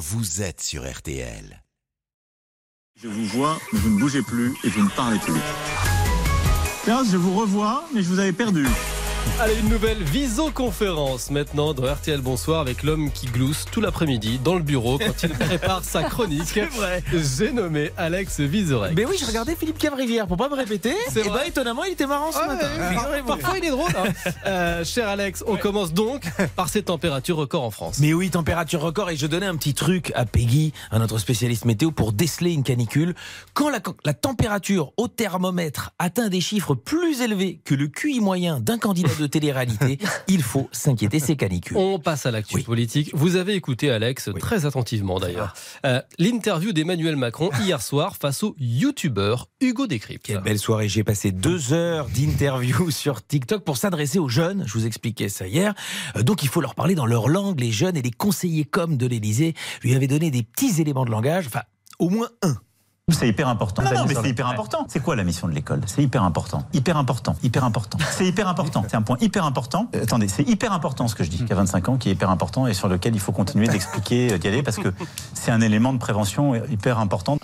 vous êtes sur RTL. Je vous vois, mais vous ne bougez plus et vous ne parlez plus. Tiens, je vous revois, mais je vous avais perdu. Allez, une nouvelle visioconférence maintenant dans RTL Bonsoir avec l'homme qui glousse tout l'après-midi dans le bureau quand il prépare sa chronique. C'est vrai. J'ai nommé Alex Vizorek. Mais oui, je regardais Philippe Cavrivière pour pas me répéter. C'est Et vrai bah étonnamment, il était marrant ce Ah matin. ouais, par- parfois il est drôle. hein. Euh, cher Alex, on commence donc par ces températures records en France. Mais oui, température record. Et je donnais un petit truc à Peggy, à notre spécialiste météo, pour déceler une canicule. Quand la, la température au thermomètre atteint des chiffres plus élevés que le QI moyen d'un candidat de télé-réalité, il faut s'inquiéter, c'est canicule. On passe à l'actu Oui. politique. Vous avez écouté Alex très attentivement d'ailleurs. Euh, L'interview d'Emmanuel Macron hier soir face au youtubeur Hugo Décrypte. Quelle belle soirée. J'ai passé deux heures d'interview sur TikTok pour s'adresser aux jeunes. Je vous expliquais ça hier. Euh, Donc il faut leur parler dans leur langue. Les jeunes et les conseillers comme de l'Élysée lui avaient donné des petits éléments de langage. Enfin, au moins un. C'est hyper important. Non, non, mais c'est hyper important. C'est quoi la mission de l'école? C'est hyper important. Hyper important. Hyper important. C'est hyper important. C'est un point hyper important. Euh, attendez, c'est hyper important ce que je dis, qu'à 25 ans, qui est hyper important et sur lequel il faut continuer d'expliquer, euh, d'y aller, parce que c'est un élément de prévention hyper important.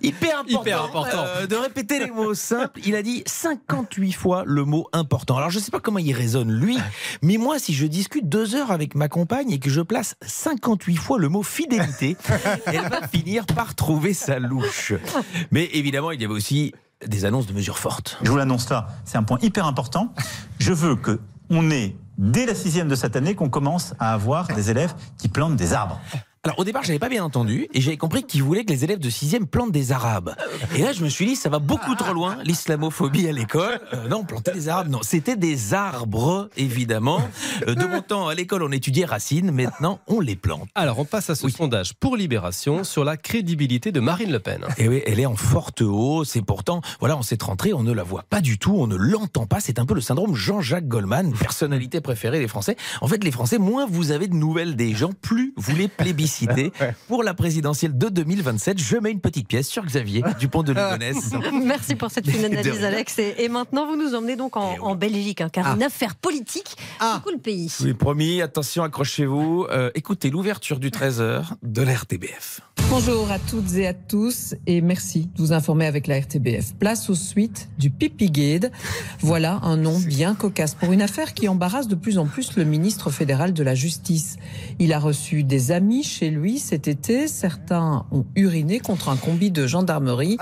Hyper important, Hyper important. euh, de répéter les mots simples. Il a dit 58 fois le mot important. Alors je ne sais pas comment il raisonne lui, mais moi si je discute deux heures avec ma compagne et que je place 58 fois le mot fidélité, elle va finir par trouver sa louche. Mais évidemment, il y avait aussi des annonces de mesures fortes. Je vous l'annonce là, c'est un point hyper important. Je veux que on ait dès la sixième de cette année qu'on commence à avoir des élèves qui plantent des arbres. Alors au départ, j'avais pas bien entendu et j'avais compris qu'il voulait que les élèves de 6e plantent des arabes. Et là, je me suis dit, ça va beaucoup trop loin, l'islamophobie à l'école. Euh, non, planter des arabes, non. C'était des arbres, évidemment. Euh, de mon temps, à l'école, on étudiait racines. Maintenant, on les plante. Alors on passe à ce sondage pour Libération sur la crédibilité de Marine Le Pen. Et oui, elle est en forte hausse et pourtant, voilà, en cette rentrée, on ne la voit pas du tout, on ne l'entend pas. C'est un peu le syndrome Jean-Jacques Goldman, personnalité préférée des Français. En fait, les Français, moins vous avez de nouvelles des gens, plus vous les plébiscitez. Pour la présidentielle de 2027, je mets une petite pièce sur Xavier Dupont de Ligonnès. Merci pour cette fine analyse. Alex. Et, et maintenant, vous nous emmenez donc en, en Belgique, hein, car Ah. une affaire politique secoue le pays. Oui, promis, attention, accrochez-vous. Euh, écoutez l'ouverture du 13h de la RTBF. Bonjour à toutes et à tous et merci de vous informer avec la RTBF. Place aux suites du Pipigade. Voilà un nom bien cocasse pour une affaire qui embarrasse de plus en plus le ministre fédéral de la Justice. Il a reçu des amis chez lui cet été. Certains ont uriné contre un combi de gendarmerie.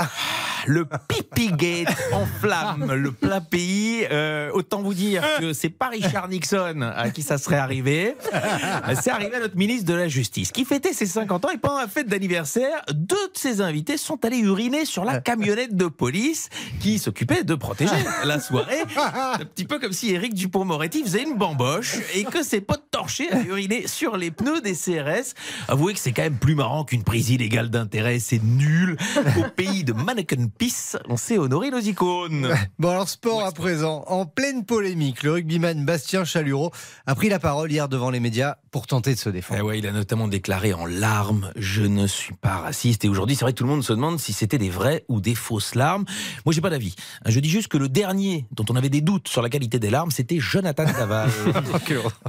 Le Pipigate en flamme, le plat pays. Euh, autant vous dire que c'est pas Richard Nixon à qui ça serait arrivé. C'est arrivé à notre ministre de la Justice qui fêtait ses 50 ans et pendant la fête d'anniversaire, deux de ses invités sont allés uriner sur la camionnette de police qui s'occupait de protéger la soirée. Un petit peu comme si Éric Dupont-Moretti faisait une bamboche et que ses potes torchés avaient uriné sur les pneus des CRS. Avouez que c'est quand même plus marrant qu'une prise illégale d'intérêt. C'est nul. Au pays de Mannequin On sait honorer nos icônes. Bon alors sport à présent, en pleine polémique, le rugbyman Bastien Chalureau a pris la parole hier devant les médias pour tenter de se Eh défendre. ouais, il a notamment déclaré en larmes Je ne suis pas raciste. Et aujourd'hui, c'est vrai que tout le monde se demande si c'était des vraies ou des fausses larmes. Moi, j'ai pas d'avis. Je dis juste que le dernier dont on avait des doutes sur la qualité des larmes, c'était Jonathan Daval.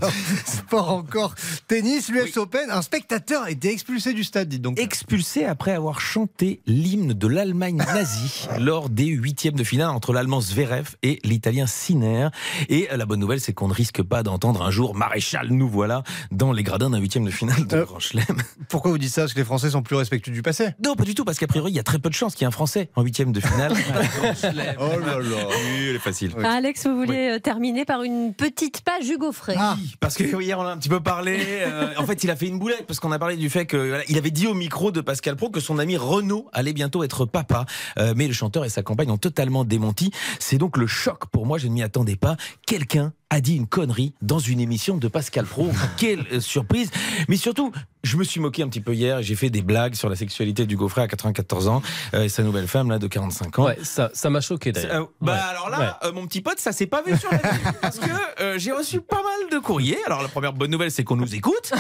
Sport encore, tennis, l'US Open, un spectateur a été expulsé du stade, dites donc. expulsé après avoir chanté l'hymne de l'Allemagne nazie lors des huitièmes de finale entre l'Allemand Zverev et l'Italien Sinner. Et euh, la bonne nouvelle, c'est qu'on ne risque pas d'entendre un jour Maréchal, nous voilà, dans les gradins d'un huitième de finale de Euh. Grand Chelem. Pourquoi vous dites ça? Parce que les Français sont plus respectueux du passé Non, pas du tout, parce qu'a priori, il y a très peu de chances qu'il y ait un Français en huitième de finale. Oh là là Oui, elle est facile. Ah, Alex, vous voulez euh, terminer par une petite page Hugo Frey? Ah. Oui, parce que hier on a un petit peu parlé. euh, en fait, il a fait une boulette parce qu'on a parlé du fait que voilà, il avait dit au micro de Pascal Pro que son ami Renaud allait bientôt être papa. Euh, mais le chanteur et sa compagne ont totalement démenti. C'est donc le choc pour moi. Je ne m'y attendais pas. Quelqu'un a dit une connerie dans une émission de Pascal Pro. Quelle euh, surprise Mais surtout, je me suis moqué un petit peu hier. J'ai fait des blagues sur la sexualité du Gaufret à 94 ans euh, et sa nouvelle femme là de 45 ans. Ouais, ça ça m'a choqué C'est- d'ailleurs. euh, bah Ouais. alors là, euh, mon petit pote, ça s'est pas vu sur la télé. parce que euh, j'ai reçu pas mal de courriers. Alors la première bonne nouvelle, c'est qu'on nous écoute.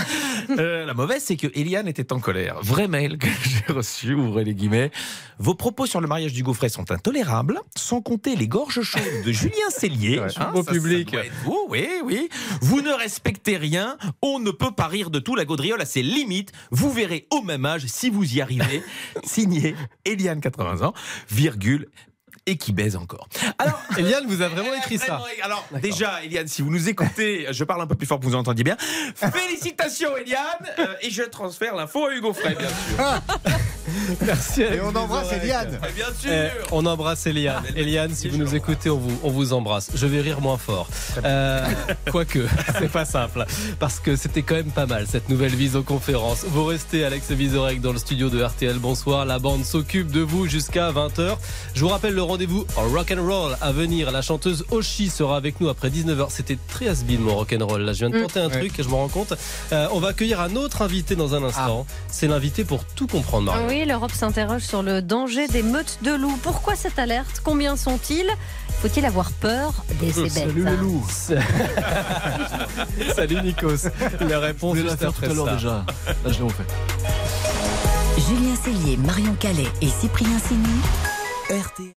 La mauvaise, c'est que Eliane était en colère. Vrai mail que j'ai reçu, ouvrez les guillemets. Vos propos sur le mariage du Gaufret sont intolérables, sans compter les gorges chaudes de Julien Cellier. Ouais, beau ça, public. ça vous, oui, oui. Vous ne respectez rien. On ne peut pas rire de tout. La gaudriole limites. Limite, vous verrez au même âge si vous y arrivez. Signé Eliane, 80 ans, virgule, et qui baise encore. Alors, Eliane vous a vraiment écrit ça. Alors, déjà, Eliane, si vous nous écoutez, je parle un peu plus fort pour que vous entendiez bien. Félicitations, Eliane, euh, et je transfère l'info à Hugo Frey, bien sûr. Merci. Et on embrasse Eliane. Bien sûr. Eh, on embrasse Eliane. Eliane, si vous nous écoutez, on vous, on vous embrasse. Je vais rire moins fort. Euh, quoique, c'est pas simple. Parce que c'était quand même pas mal, cette nouvelle visioconférence. Vous restez, Alex Visorek, dans le studio de RTL. Bonsoir. La bande s'occupe de vous jusqu'à 20h. Je vous rappelle le rendez-vous en rock and roll à venir. La chanteuse Oshi sera avec nous après 19h. C'était très has mon rock and roll. Là, je viens de tenter un truc et je me rends compte. Euh, on va accueillir un autre invité dans un instant. C'est l'invité pour tout comprendre, Marie. Oui, l'Europe s'interroge sur le danger des meutes de loups. Pourquoi cette alerte? Combien sont-ils? Faut-il avoir peur des ces bêtes Salut les loups. Salut Nikos. La juste faire après tout à l'heure déjà. Là, je l'ai fait. Julien Cellier, Marion Calais et Cyprien Sini. RT.